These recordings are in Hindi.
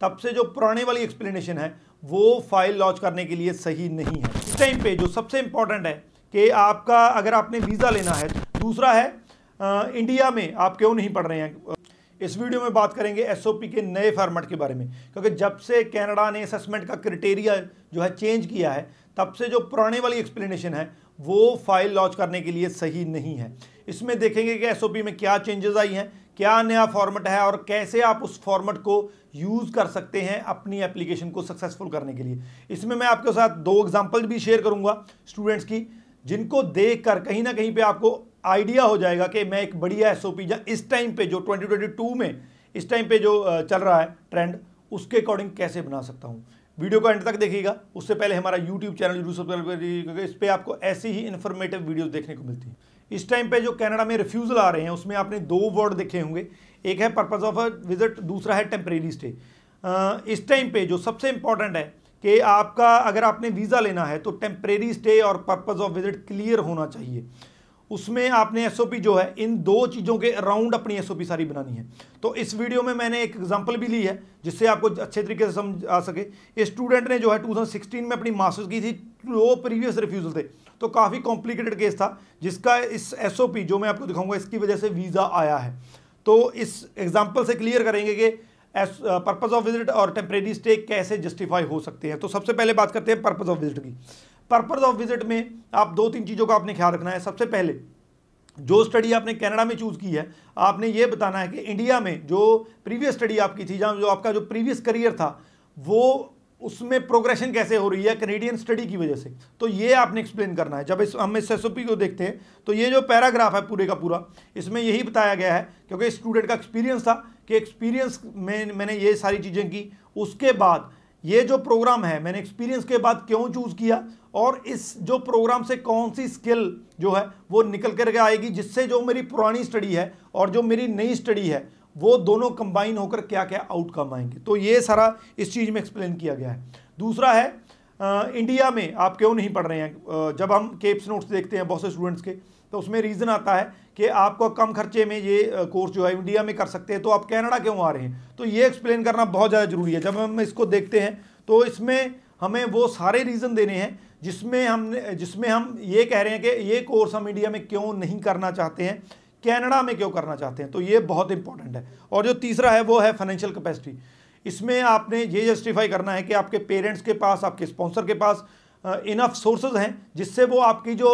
तब से जो पुराने वाली एक्सप्लेनेशन है वो फ़ाइल लॉन्च करने के लिए सही नहीं है। इस टाइम पे जो सबसे इंपॉर्टेंट है कि आपका अगर आपने वीज़ा लेना है दूसरा है आ, इंडिया में आप क्यों नहीं पढ़ रहे हैं? इस वीडियो में बात करेंगे एसओपी के नए फॉर्मेट के बारे में क्योंकि जब से कनाडा ने असेसमेंट का क्रिटेरिया जो है चेंज किया है तब से जो पुराने वाली एक्सप्लेनेशन है, वो फ़ाइल लॉन्च करने के लिए सही नहीं है। इसमें देखेंगे कि एसओपी में क्या चेंजेस आई हैं, क्या नया फॉर्मेट है और कैसे आप उस फॉर्मेट को यूज़ कर सकते हैं अपनी एप्लीकेशन को सक्सेसफुल करने के लिए। इसमें मैं आपके साथ दो एग्ज़ाम्पल भी शेयर करूँगा स्टूडेंट्स की, जिनको देखकर कहीं ना कहीं पे आपको आइडिया हो जाएगा कि मैं एक बढ़िया एस ओ पी या इस टाइम पे जो 2022 में, इस टाइम पे जो चल रहा है ट्रेंड उसके अकॉर्डिंग कैसे बना सकता हूँ। वीडियो को एंड तक देखिएगा। उससे पहले हमारा यूट्यूब चैनल, ज़रूर सब्सक्राइब करिए, क्योंकि इस पर आपको ऐसी ही इन्फॉर्मेटिव वीडियोस देखने को मिलती है। इस टाइम पे जो कनाडा में रिफ्यूज़ल आ रहे हैं, उसमें आपने दो वर्ड देखे होंगे। एक है पर्पज़ ऑफ़ अ विज़िट दूसरा है टेम्परेरी स्टे इस टाइम पे जो सबसे इंपॉर्टेंट है कि आपका, अगर आपने वीज़ा लेना है तो टेम्परेरी स्टे और पर्पज़ ऑफ़ विज़िट क्लियर होना चाहिए। उसमें आपने एसओपी जो है, इन दो चीज़ों के अराउंड अपनी एसओपी सारी बनानी है। तो इस वीडियो में मैंने एक एग्जांपल भी ली है, जिससे आपको अच्छे तरीके से समझ आ सके। इस स्टूडेंट ने जो है 2016 में अपनी मास्टर्स की थी दो प्रीवियस रिफ्यूज़ल थे। तो काफ़ी कॉम्प्लिकेटेड केस था, जिसका इस एसओपी जो मैं आपको दिखाऊँगा, इसकी वजह से वीज़ा आया है। तो इस एग्ज़ाम्पल से क्लियर करेंगे कि पर्पज़ ऑफ़ विज़िट और टेम्परेरी स्टे कैसे जस्टिफाई हो सकते हैं। तो सबसे पहले बात करते हैं पर्पज़ ऑफ़ विज़िट की। पर्पज़ ऑफ़ विज़िट में आप दो तीन चीज़ों का आपने ख्याल रखना है। सबसे पहले, जो स्टडी आपने कनाडा में चूज़ की है, आपने ये बताना है कि इंडिया में जो प्रीवियस स्टडी आपकी थी, जहाँ जो आपका जो प्रीवियस करियर था, वो उसमें प्रोग्रेशन कैसे हो रही है कनेडियन स्टडी की वजह से। तो ये आपने एक्सप्लेन करना है। जब इस, हम इस एस को देखते हैं तो ये जो पैराग्राफ है पूरे का पूरा, इसमें यही बताया गया है, क्योंकि स्टूडेंट का एक्सपीरियंस था कि एक्सपीरियंस में, मैंने ये सारी चीज़ें की, उसके बाद ये जो प्रोग्राम है मैंने एक्सपीरियंस के बाद क्यों चूज़ किया और इस जो प्रोग्राम से कौन सी स्किल जो है वो निकल कर आएगी जिससे जो मेरी पुरानी स्टडी है और जो मेरी नई स्टडी है वो दोनों कंबाइन होकर क्या क्या आउटकम आएँगे। तो ये सारा इस चीज़ में एक्सप्लेन किया गया है। दूसरा है आ, इंडिया में आप क्यों नहीं पढ़ रहे हैं? जब हम केप्स नोट्स देखते हैं बहुत से स्टूडेंट्स के तो उसमें रीज़न आता है कि आपको कम खर्चे में ये कोर्स जो है इंडिया में कर सकते हैं तो आप कनाडा क्यों आ रहे हैं? तो ये एक्सप्लेन करना बहुत ज़्यादा ज़रूरी है। जब हम इसको देखते हैं तो इसमें हमें वो सारे रीज़न देने हैं जिसमें हम जिसमें हम ये कह रहे हैं कि ये कोर्स हम इंडिया में क्यों नहीं करना चाहते हैं कनाडा में क्यों करना चाहते हैं? तो ये बहुत इंपॉर्टेंट है। और जो तीसरा है, वो है फाइनेंशियल कैपेसिटी इसमें आपने ये जस्टिफाई करना है कि आपके पेरेंट्स के पास, आपके स्पॉन्सर के पास इनफ सोर्सेज हैं जिससे वो आपकी जो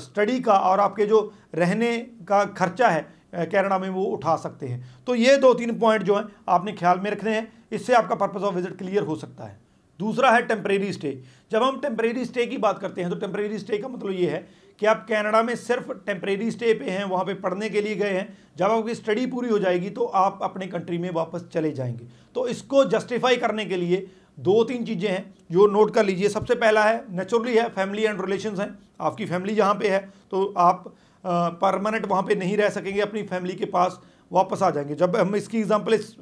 स्टडी का और आपके जो रहने का खर्चा है कैनेडा में वो उठा सकते हैं। तो ये दो तीन पॉइंट जो हैं आपने ख्याल में रखने हैं, इससे आपका पर्पज़ ऑफ़ विज़िट क्लियर हो सकता है। दूसरा है टेम्परेरी स्टे जब हम टेम्परेरी स्टे की बात करते हैं तो टेम्परेरी स्टे का मतलब ये है कि आप कनाडा में सिर्फ़ टेम्परेरी स्टे पे हैं, वहाँ पे पढ़ने के लिए गए हैं। जब आपकी स्टडी पूरी हो जाएगी तो आप अपने कंट्री में वापस चले जाएँगे। तो इसको जस्टिफाई करने के लिए दो तीन चीज़ें हैं, जो नोट कर लीजिए। सबसे पहला है नेचुरली है फैमिली एंड रिलेशन हैं। आपकी फैमिली जहाँ पे है तो आप परमानेंट वहाँ पे नहीं रह सकेंगे, अपनी फैमिली के पास वापस आ जाएँगे। जब हम इसकी एग्जांपल इस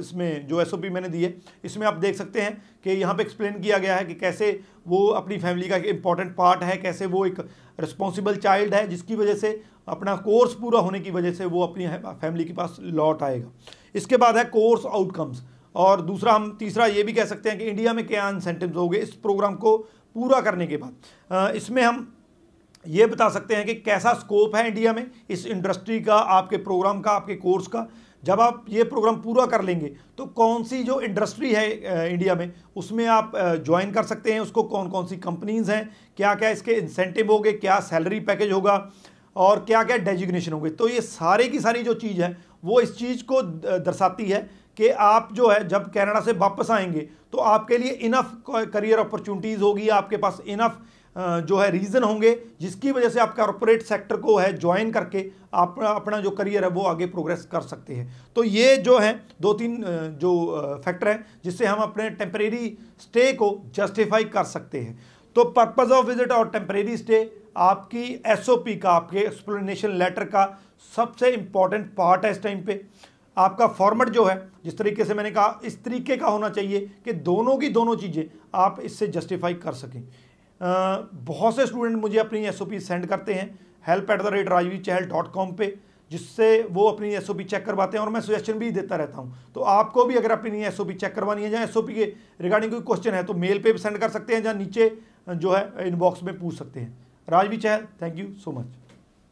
इसमें, जो एस मैंने दी है, इसमें आप देख सकते हैं कि यहाँ पे एक्सप्लेन किया गया है कि कैसे वो अपनी फैमिली का एक इंपॉर्टेंट पार्ट है, कैसे वो एक रिस्पॉन्सिबल चाइल्ड है, जिसकी वजह से अपना कोर्स पूरा होने की वजह से वो अपनी फैमिली के पास लौट आएगा। इसके बाद है कोर्स आउटकम्स और दूसरा हम तीसरा ये भी कह सकते हैं कि इंडिया में क्या इंसेंटिव हो गए इस प्रोग्राम को पूरा करने के बाद। इसमें हम ये बता सकते हैं कि कैसा स्कोप है इंडिया में इस इंडस्ट्री का, आपके प्रोग्राम का, आपके कोर्स का। जब आप ये प्रोग्राम पूरा कर लेंगे तो कौन सी जो इंडस्ट्री है इंडिया में, उसमें आप ज्वाइन कर सकते हैं उसको कौन कौन सी कंपनीज़ हैं क्या क्या इसके इंसेंटिव होंगे, क्या सैलरी पैकेज होगा, और क्या क्या डेजिग्नेशन होंगे। तो ये सारे की सारी जो चीज़ है, वो इस चीज़ को दर्शाती है कि आप जो है, जब कनाडा से वापस आएँगे तो आपके लिए इनफ करियर अपॉर्चुनिटीज़ होगी, आपके पास इनफ जो है रीज़न होंगे, जिसकी वजह से आप कॉरपोरेट सेक्टर को है ज्वाइन करके आप, अपना जो करियर है, वो आगे प्रोग्रेस कर सकते हैं। तो ये जो है दो तीन जो फैक्टर हैं, जिससे हम अपने टेम्परेरी स्टे को जस्टिफाई कर सकते हैं। तो पर्पज़ ऑफ़ विज़िट और टेम्परेरी स्टे आपकी एसओपी का, आपके एक्सप्लेनेशन लेटर का सबसे इंपॉर्टेंट पार्ट है इस टाइम पे। आपका फॉर्मेट जो है, जिस तरीके से मैंने कहा, इस तरीके का होना चाहिए कि दोनों की दोनों चीज़ें आप इससे जस्टिफाई कर सकें। बहुत से स्टूडेंट मुझे अपनी एसओपी सेंड करते हैं help at the rate Rajveer Chahal dot com पर जिससे वो अपनी एसओपी चेक करवाते हैं और मैं सजेशन भी देता रहता हूँ। तो आपको भी अगर अपनी एसओपी चेक करवानी है, या एसओपी के रिगार्डिंग कोई क्वेश्चन है तो मेल पे भी सेंड कर सकते हैं, या नीचे जो है इनबॉक्स में पूछ सकते हैं। Rajvi Chahal thank you so much